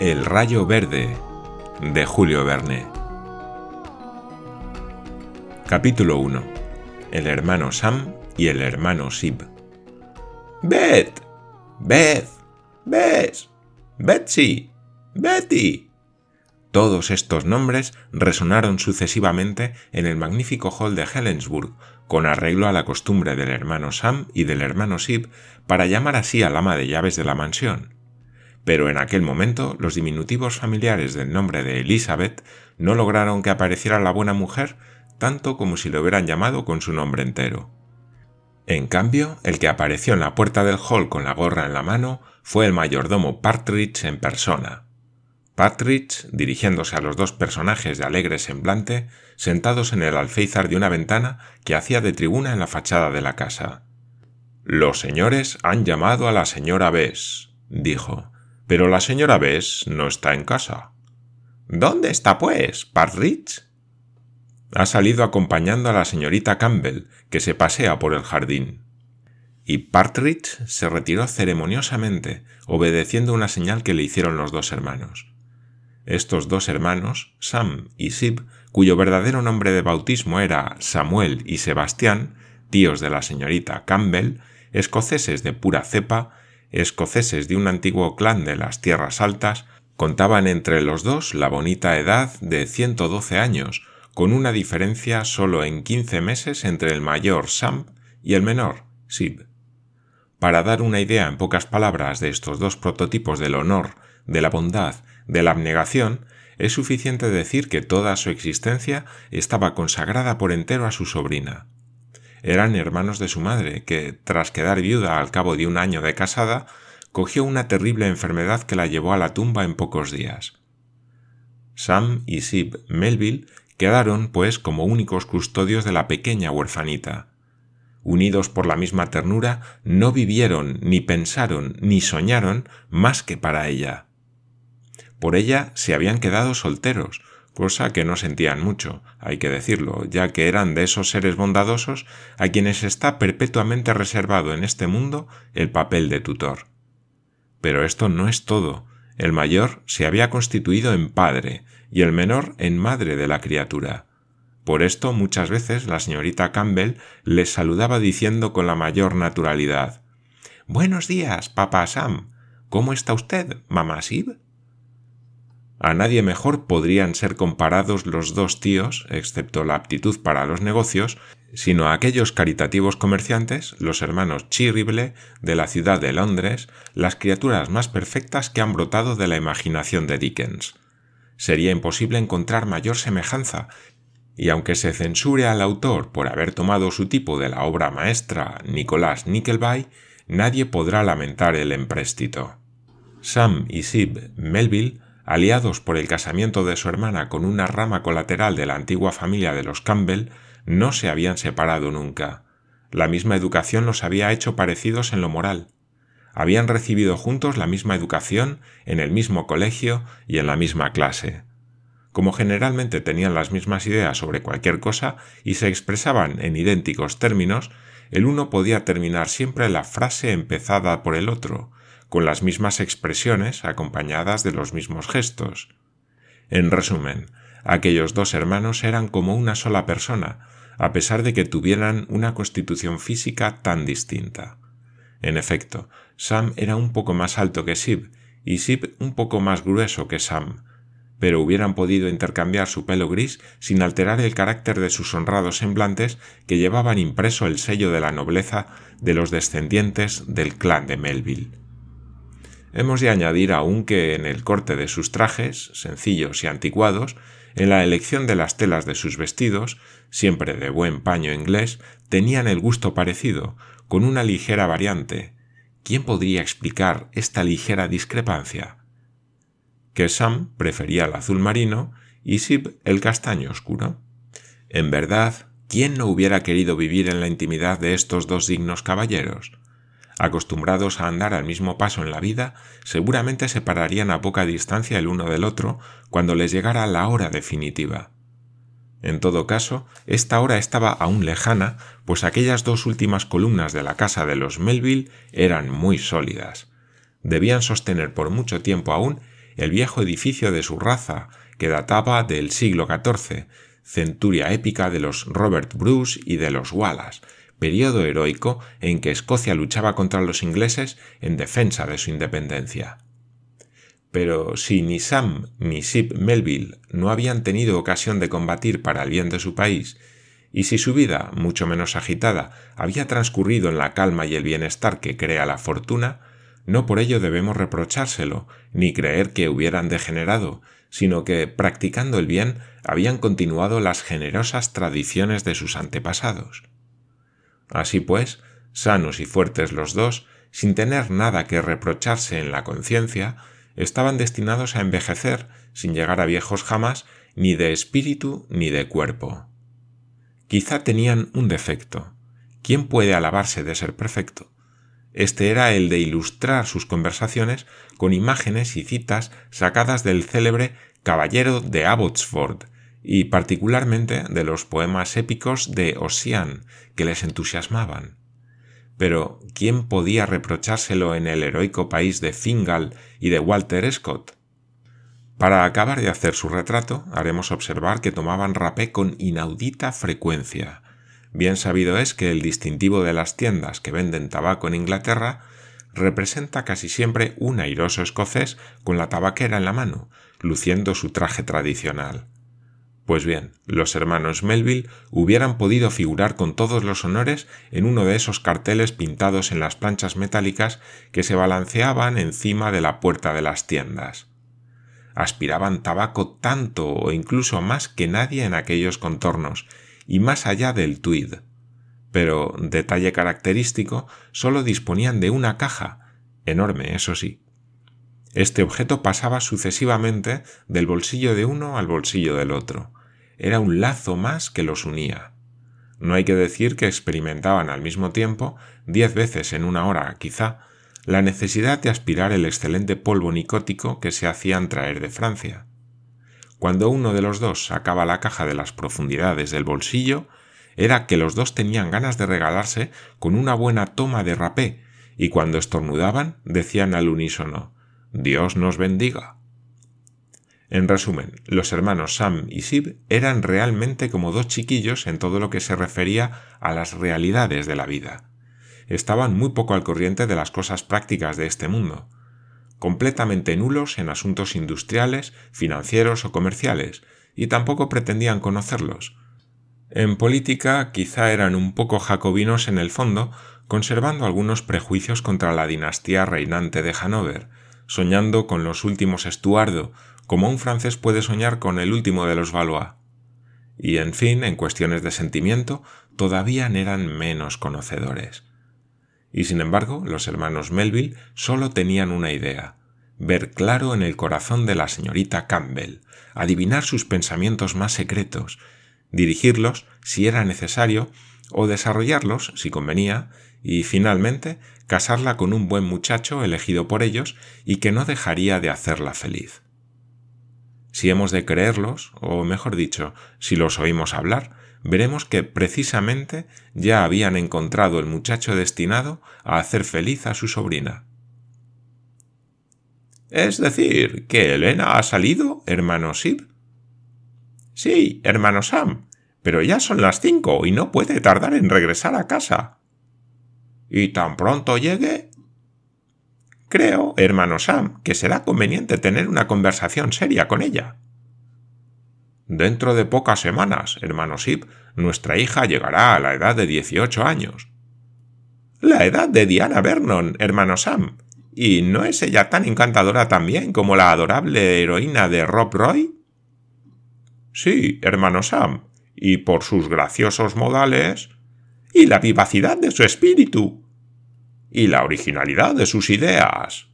El rayo verde de Julio Verne. Capítulo 1. El hermano Sam y el hermano Sib. Beth, Beth, Bess, Betsy, Betty. Todos estos nombres resonaron sucesivamente en el magnífico hall de Helensburg, con arreglo a la costumbre del hermano Sam y del hermano Sib para llamar así al ama de llaves de la mansión pero en aquel momento los diminutivos familiares del nombre de Elizabeth no lograron que apareciera la buena mujer tanto como si lo hubieran llamado con su nombre entero. En cambio, el que apareció en la puerta del hall con la gorra en la mano fue el mayordomo Partridge en persona. Partridge, dirigiéndose a los dos personajes de alegre semblante, sentados en el alféizar de una ventana que hacía de tribuna en la fachada de la casa. Los señores han llamado a la señora Bess, dijo, pero la señora Bess no está en casa. ¿Dónde está, pues, Partridge? Ha salido acompañando a la señorita Campbell, que se pasea por el jardín. Y Partridge se retiró ceremoniosamente, obedeciendo una señal que le hicieron los dos hermanos. Estos dos hermanos, Sam y Sib, cuyo verdadero nombre de bautismo era Samuel y Sebastián, tíos de la señorita Campbell, escoceses de pura cepa, escoceses de un antiguo clan de las tierras altas, contaban entre los dos la bonita edad de 112 años, con una diferencia solo en 15 meses entre el mayor Sam y el menor, Sib. Para dar una idea en pocas palabras de estos dos prototipos del honor, de la bondad, de la abnegación, es suficiente decir que toda su existencia estaba consagrada por entero a su sobrina eran hermanos de su madre, que, tras quedar viuda al cabo de un año de casada, cogió una terrible enfermedad que la llevó a la tumba en pocos días. Sam y Sib Melville quedaron, pues, como únicos custodios de la pequeña huerfanita. Unidos por la misma ternura, no vivieron, ni pensaron, ni soñaron más que para ella. Por ella se habían quedado solteros, cosa que no sentían mucho, hay que decirlo, ya que eran de esos seres bondadosos a quienes está perpetuamente reservado en este mundo el papel de tutor. Pero esto no es todo. El mayor se había constituido en padre y el menor en madre de la criatura. Por esto muchas veces la señorita Campbell les saludaba diciendo con la mayor naturalidad Buenos días, papá Sam. ¿Cómo está usted, mamá Sib? A nadie mejor podrían ser comparados los dos tíos, excepto la aptitud para los negocios, sino a aquellos caritativos comerciantes, los hermanos Chirrible, de la ciudad de Londres, las criaturas más perfectas que han brotado de la imaginación de Dickens. Sería imposible encontrar mayor semejanza, y aunque se censure al autor por haber tomado su tipo de la obra maestra Nicolás Nickleby, nadie podrá lamentar el empréstito. Sam y Sib Melville aliados por el casamiento de su hermana con una rama colateral de la antigua familia de los Campbell, no se habían separado nunca. La misma educación los había hecho parecidos en lo moral. Habían recibido juntos la misma educación en el mismo colegio y en la misma clase. Como generalmente tenían las mismas ideas sobre cualquier cosa y se expresaban en idénticos términos, el uno podía terminar siempre la frase empezada por el otro, con las mismas expresiones acompañadas de los mismos gestos. En resumen, aquellos dos hermanos eran como una sola persona, a pesar de que tuvieran una constitución física tan distinta. En efecto, Sam era un poco más alto que Sib, y Sib un poco más grueso que Sam, pero hubieran podido intercambiar su pelo gris sin alterar el carácter de sus honrados semblantes que llevaban impreso el sello de la nobleza de los descendientes del clan de Melville. Hemos de añadir aún que en el corte de sus trajes, sencillos y anticuados, en la elección de las telas de sus vestidos, siempre de buen paño inglés, tenían el gusto parecido, con una ligera variante. ¿Quién podría explicar esta ligera discrepancia? Que Sam prefería el azul marino y Sib el castaño oscuro. En verdad, ¿quién no hubiera querido vivir en la intimidad de estos dos dignos caballeros? Acostumbrados a andar al mismo paso en la vida, seguramente se pararían a poca distancia el uno del otro cuando les llegara la hora definitiva. En todo caso, esta hora estaba aún lejana, pues aquellas dos últimas columnas de la casa de los Melville eran muy sólidas. Debían sostener por mucho tiempo aún el viejo edificio de su raza, que databa del siglo XIV, centuria épica de los Robert Bruce y de los Wallace, periodo heroico en que Escocia luchaba contra los ingleses en defensa de su independencia. Pero si ni Sam ni Sip Melville no habían tenido ocasión de combatir para el bien de su país, y si su vida, mucho menos agitada, había transcurrido en la calma y el bienestar que crea la fortuna, no por ello debemos reprochárselo, ni creer que hubieran degenerado, sino que, practicando el bien, habían continuado las generosas tradiciones de sus antepasados. Así pues, sanos y fuertes los dos, sin tener nada que reprocharse en la conciencia, estaban destinados a envejecer sin llegar a viejos jamás ni de espíritu ni de cuerpo. Quizá tenían un defecto. ¿Quién puede alabarse de ser perfecto? Este era el de ilustrar sus conversaciones con imágenes y citas sacadas del célebre Caballero de Abbotsford y particularmente de los poemas épicos de Ossian que les entusiasmaban. Pero ¿quién podía reprochárselo en el heroico país de Fingal y de Walter Scott? Para acabar de hacer su retrato, haremos observar que tomaban rapé con inaudita frecuencia. Bien sabido es que el distintivo de las tiendas que venden tabaco en Inglaterra representa casi siempre un airoso escocés con la tabaquera en la mano, luciendo su traje tradicional. Pues bien, los hermanos Melville hubieran podido figurar con todos los honores en uno de esos carteles pintados en las planchas metálicas que se balanceaban encima de la puerta de las tiendas aspiraban tabaco tanto o incluso más que nadie en aquellos contornos, y más allá del Tweed. Pero, detalle característico, solo disponían de una caja, enorme, eso sí. Este objeto pasaba sucesivamente del bolsillo de uno al bolsillo del otro. Era un lazo más que los unía. No hay que decir que experimentaban al mismo tiempo, diez veces en una hora quizá, la necesidad de aspirar el excelente polvo nicótico que se hacían traer de Francia. Cuando uno de los dos sacaba la caja de las profundidades del bolsillo, era que los dos tenían ganas de regalarse con una buena toma de rapé, y cuando estornudaban decían al unísono Dios nos bendiga. En resumen, los hermanos Sam y Sib eran realmente como dos chiquillos en todo lo que se refería a las realidades de la vida estaban muy poco al corriente de las cosas prácticas de este mundo, completamente nulos en asuntos industriales, financieros o comerciales, y tampoco pretendían conocerlos. En política quizá eran un poco jacobinos en el fondo, conservando algunos prejuicios contra la dinastía reinante de Hanover, soñando con los últimos Estuardo, como un francés puede soñar con el último de los Valois. Y en fin, en cuestiones de sentimiento, todavía eran menos conocedores. Y sin embargo, los hermanos Melville solo tenían una idea, ver claro en el corazón de la señorita Campbell, adivinar sus pensamientos más secretos, dirigirlos si era necesario, o desarrollarlos si convenía, y finalmente casarla con un buen muchacho elegido por ellos y que no dejaría de hacerla feliz. Si hemos de creerlos, o mejor dicho, si los oímos hablar, veremos que precisamente ya habían encontrado el muchacho destinado a hacer feliz a su sobrina. ¿Es decir, que Elena ha salido, hermano Sib? Sí, hermano Sam, pero ya son las cinco y no puede tardar en regresar a casa. ¿Y tan pronto llegue? Creo, hermano Sam, que será conveniente tener una conversación seria con ella. Dentro de pocas semanas, hermano Sip, nuestra hija llegará a la edad de 18 años. La edad de Diana Vernon, hermano Sam. ¿Y no es ella tan encantadora también como la adorable heroína de Rob Roy? Sí, hermano Sam, y por sus graciosos modales. y la vivacidad de su espíritu. Y la originalidad de sus ideas.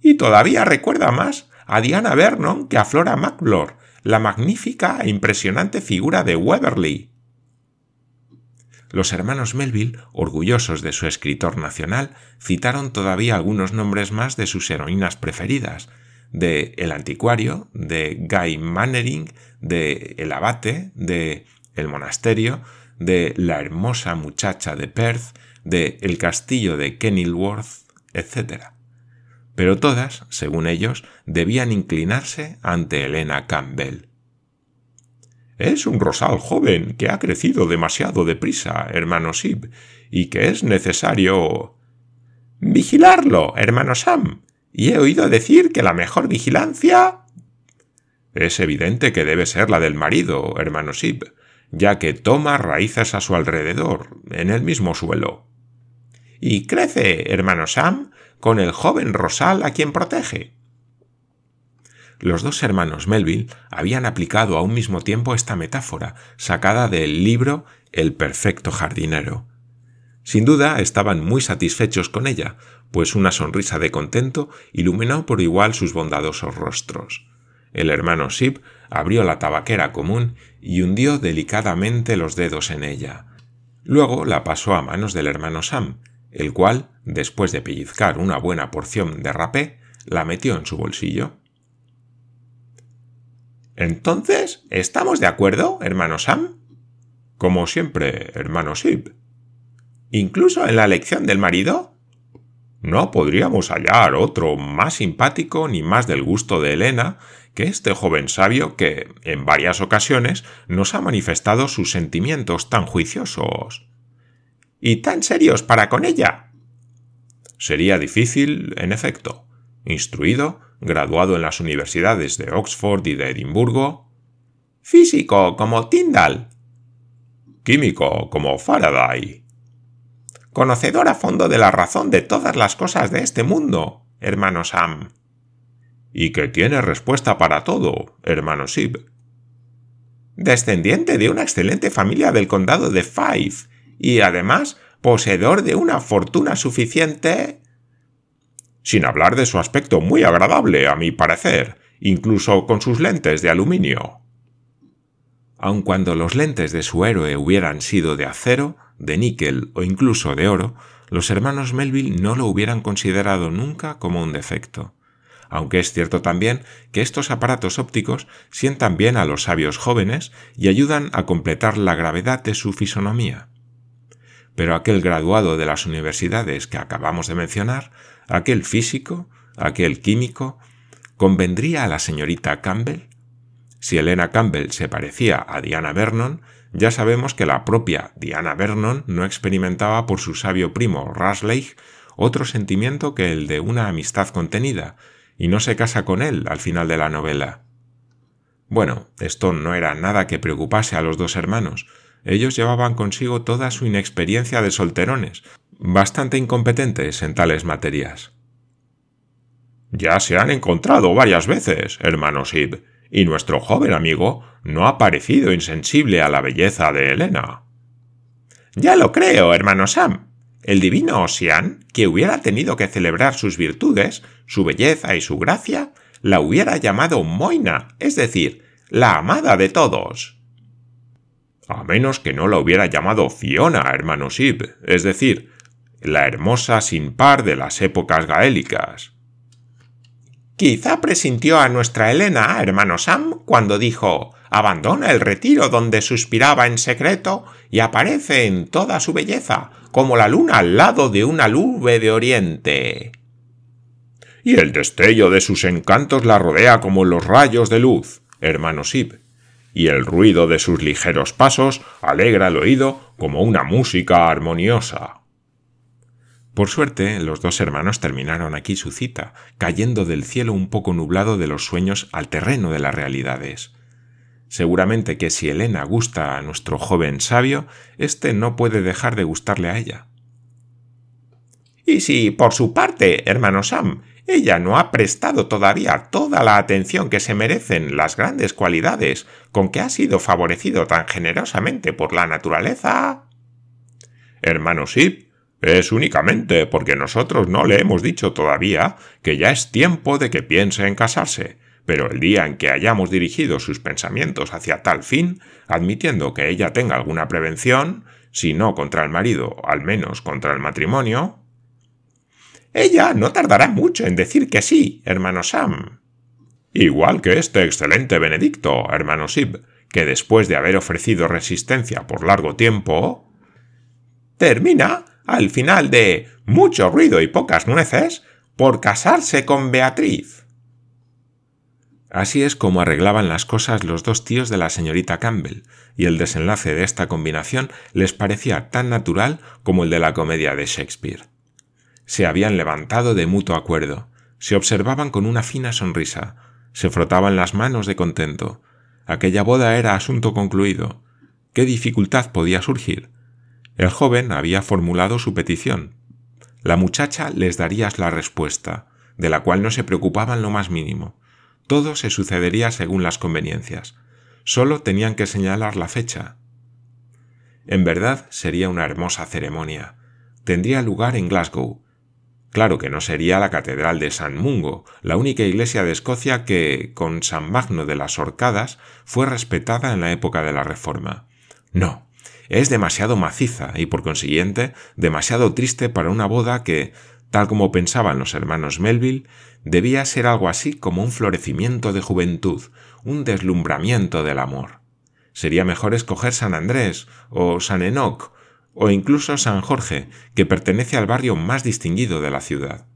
Y todavía recuerda más a Diana Vernon que a Flora Maclure, la magnífica e impresionante figura de Weberley. Los hermanos Melville, orgullosos de su escritor nacional, citaron todavía algunos nombres más de sus heroínas preferidas, de El Anticuario, de Guy Mannering, de El Abate, de El Monasterio, de La hermosa muchacha de Perth, de El castillo de Kenilworth, etc. pero todas, según ellos, debían inclinarse ante Elena Campbell. Es un rosal joven que ha crecido demasiado deprisa, hermano Sib, y que es necesario. Vigilarlo, hermano Sam. Y he oído decir que la mejor vigilancia. Es evidente que debe ser la del marido, hermano Sib, ya que toma raíces a su alrededor, en el mismo suelo. Y crece, hermano Sam, con el joven rosal a quien protege. Los dos hermanos Melville habían aplicado a un mismo tiempo esta metáfora, sacada del libro El perfecto jardinero. Sin duda estaban muy satisfechos con ella, pues una sonrisa de contento iluminó por igual sus bondadosos rostros. El hermano Sib abrió la tabaquera común y hundió delicadamente los dedos en ella. Luego la pasó a manos del hermano Sam, el cual, después de pellizcar una buena porción de rapé, la metió en su bolsillo. Entonces, ¿estamos de acuerdo, hermano Sam? Como siempre, hermano Sib. ¿Incluso en la elección del marido? No podríamos hallar otro más simpático ni más del gusto de Elena que este joven sabio que, en varias ocasiones, nos ha manifestado sus sentimientos tan juiciosos. ¿Y tan serios para con ella? Sería difícil, en efecto. Instruido, graduado en las universidades de Oxford y de Edimburgo. Físico como Tyndall. Químico como Faraday. Conocedor a fondo de la razón de todas las cosas de este mundo, hermano Sam. Y que tiene respuesta para todo, hermano Sib. Descendiente de una excelente familia del condado de Fife, y además poseedor de una fortuna suficiente sin hablar de su aspecto muy agradable, a mi parecer, incluso con sus lentes de aluminio. Aun cuando los lentes de su héroe hubieran sido de acero, de níquel o incluso de oro, los hermanos Melville no lo hubieran considerado nunca como un defecto. Aunque es cierto también que estos aparatos ópticos sientan bien a los sabios jóvenes y ayudan a completar la gravedad de su fisonomía. Pero aquel graduado de las universidades que acabamos de mencionar aquel físico, aquel químico, convendría a la señorita Campbell? Si Elena Campbell se parecía a Diana Vernon, ya sabemos que la propia Diana Vernon no experimentaba por su sabio primo Rasley otro sentimiento que el de una amistad contenida, y no se casa con él al final de la novela. Bueno, esto no era nada que preocupase a los dos hermanos. Ellos llevaban consigo toda su inexperiencia de solterones, bastante incompetentes en tales materias. Ya se han encontrado varias veces, hermano Sid, y nuestro joven amigo no ha parecido insensible a la belleza de Elena. Ya lo creo, hermano Sam. El divino Ocean, que hubiera tenido que celebrar sus virtudes, su belleza y su gracia, la hubiera llamado Moina, es decir, la amada de todos. A menos que no la hubiera llamado Fiona, hermano Sib, es decir, la hermosa sin par de las épocas gaélicas. Quizá presintió a nuestra Elena, hermano Sam, cuando dijo abandona el retiro donde suspiraba en secreto y aparece en toda su belleza, como la luna al lado de una nube de oriente. Y el destello de sus encantos la rodea como los rayos de luz, hermano Sib, y el ruido de sus ligeros pasos alegra el oído como una música armoniosa. Por suerte, los dos hermanos terminaron aquí su cita, cayendo del cielo un poco nublado de los sueños al terreno de las realidades. Seguramente que si Elena gusta a nuestro joven sabio, éste no puede dejar de gustarle a ella. Y si, por su parte, hermano Sam, ella no ha prestado todavía toda la atención que se merecen las grandes cualidades con que ha sido favorecido tan generosamente por la naturaleza. Hermano Sip, es únicamente porque nosotros no le hemos dicho todavía que ya es tiempo de que piense en casarse, pero el día en que hayamos dirigido sus pensamientos hacia tal fin, admitiendo que ella tenga alguna prevención, si no contra el marido, al menos contra el matrimonio. Ella no tardará mucho en decir que sí, hermano Sam. Igual que este excelente Benedicto, hermano Sib, que después de haber ofrecido resistencia por largo tiempo. termina al final de mucho ruido y pocas nueces, por casarse con Beatriz. Así es como arreglaban las cosas los dos tíos de la señorita Campbell, y el desenlace de esta combinación les parecía tan natural como el de la comedia de Shakespeare. Se habían levantado de mutuo acuerdo, se observaban con una fina sonrisa, se frotaban las manos de contento. Aquella boda era asunto concluido. ¿Qué dificultad podía surgir? El joven había formulado su petición. La muchacha les daría la respuesta, de la cual no se preocupaban lo más mínimo. Todo se sucedería según las conveniencias. Solo tenían que señalar la fecha. En verdad sería una hermosa ceremonia. Tendría lugar en Glasgow. Claro que no sería la Catedral de San Mungo, la única iglesia de Escocia que, con San Magno de las Orcadas, fue respetada en la época de la Reforma. No, es demasiado maciza y por consiguiente demasiado triste para una boda que, tal como pensaban los hermanos Melville, debía ser algo así como un florecimiento de juventud, un deslumbramiento del amor. Sería mejor escoger San Andrés o San Enoch o incluso San Jorge, que pertenece al barrio más distinguido de la ciudad.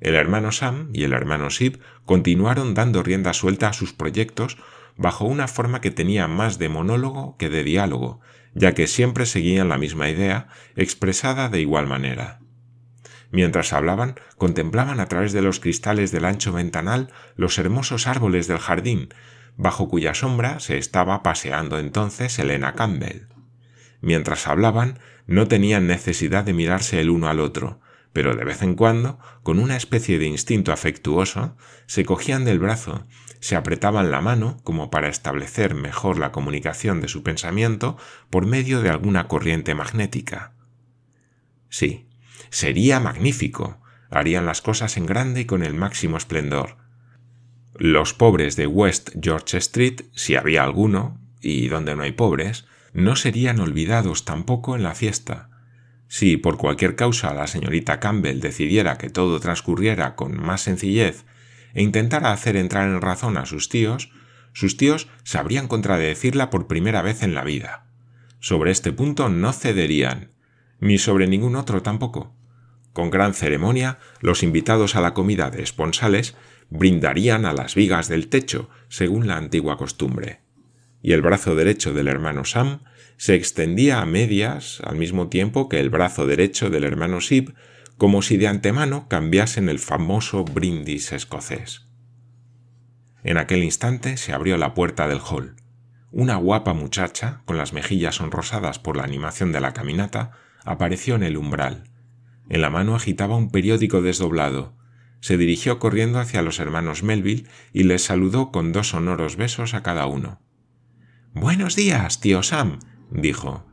El hermano Sam y el hermano Sib continuaron dando rienda suelta a sus proyectos bajo una forma que tenía más de monólogo que de diálogo, ya que siempre seguían la misma idea, expresada de igual manera. Mientras hablaban, contemplaban a través de los cristales del ancho ventanal los hermosos árboles del jardín, bajo cuya sombra se estaba paseando entonces Elena Campbell. Mientras hablaban, no tenían necesidad de mirarse el uno al otro, pero de vez en cuando, con una especie de instinto afectuoso, se cogían del brazo, se apretaban la mano como para establecer mejor la comunicación de su pensamiento por medio de alguna corriente magnética. Sí, sería magnífico. Harían las cosas en grande y con el máximo esplendor. Los pobres de West George Street, si había alguno, y donde no hay pobres, no serían olvidados tampoco en la fiesta, si por cualquier causa la señorita Campbell decidiera que todo transcurriera con más sencillez e intentara hacer entrar en razón a sus tíos, sus tíos sabrían contradecirla por primera vez en la vida. Sobre este punto no cederían, ni sobre ningún otro tampoco. Con gran ceremonia, los invitados a la comida de esponsales brindarían a las vigas del techo, según la antigua costumbre. Y el brazo derecho del hermano Sam se extendía a medias al mismo tiempo que el brazo derecho del hermano Sib, como si de antemano cambiasen el famoso brindis escocés. En aquel instante se abrió la puerta del hall. Una guapa muchacha, con las mejillas sonrosadas por la animación de la caminata, apareció en el umbral. En la mano agitaba un periódico desdoblado. Se dirigió corriendo hacia los hermanos Melville y les saludó con dos sonoros besos a cada uno. Buenos días, tío Sam, dijo.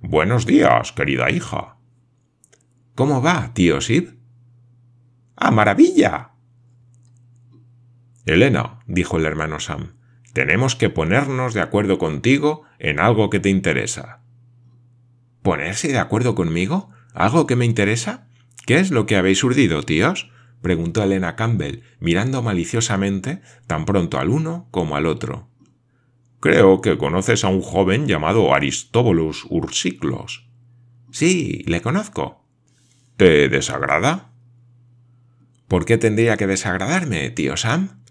Buenos días, querida hija. ¿Cómo va, tío Sib? ¡A maravilla! Elena, dijo el hermano Sam, tenemos que ponernos de acuerdo contigo en algo que te interesa. ¿Ponerse de acuerdo conmigo? ¿Algo que me interesa? ¿Qué es lo que habéis urdido, tíos? preguntó Elena Campbell, mirando maliciosamente tan pronto al uno como al otro. Creo que conoces a un joven llamado Aristóbulos Ursiclos. Sí, le conozco. ¿Te desagrada? ¿Por qué tendría que desagradarme, tío Sam?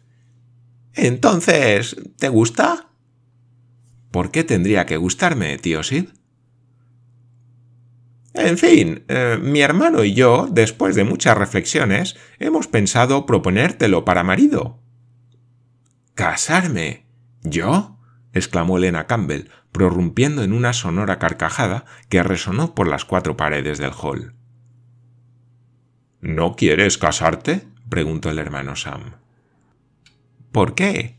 Entonces, ¿te gusta? ¿Por qué tendría que gustarme, tío Sid? En fin, eh, mi hermano y yo, después de muchas reflexiones, hemos pensado proponértelo para marido. ¿Casarme? ¿Yo? Exclamó Elena Campbell, prorrumpiendo en una sonora carcajada que resonó por las cuatro paredes del hall. ¿No quieres casarte? preguntó el hermano Sam. ¿Por qué?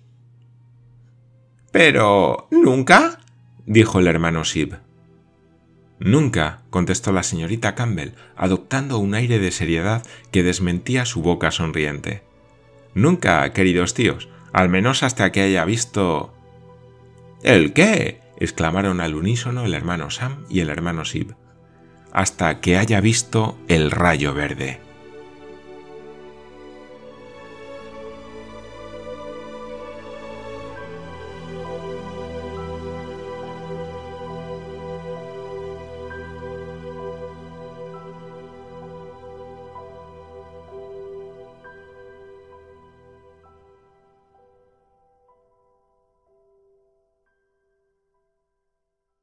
Pero. ¿Nunca? dijo el hermano Sib. Nunca, contestó la señorita Campbell, adoptando un aire de seriedad que desmentía su boca sonriente. Nunca, queridos tíos, al menos hasta que haya visto. ¿El qué? exclamaron al unísono el hermano Sam y el hermano Sib. Hasta que haya visto el rayo verde.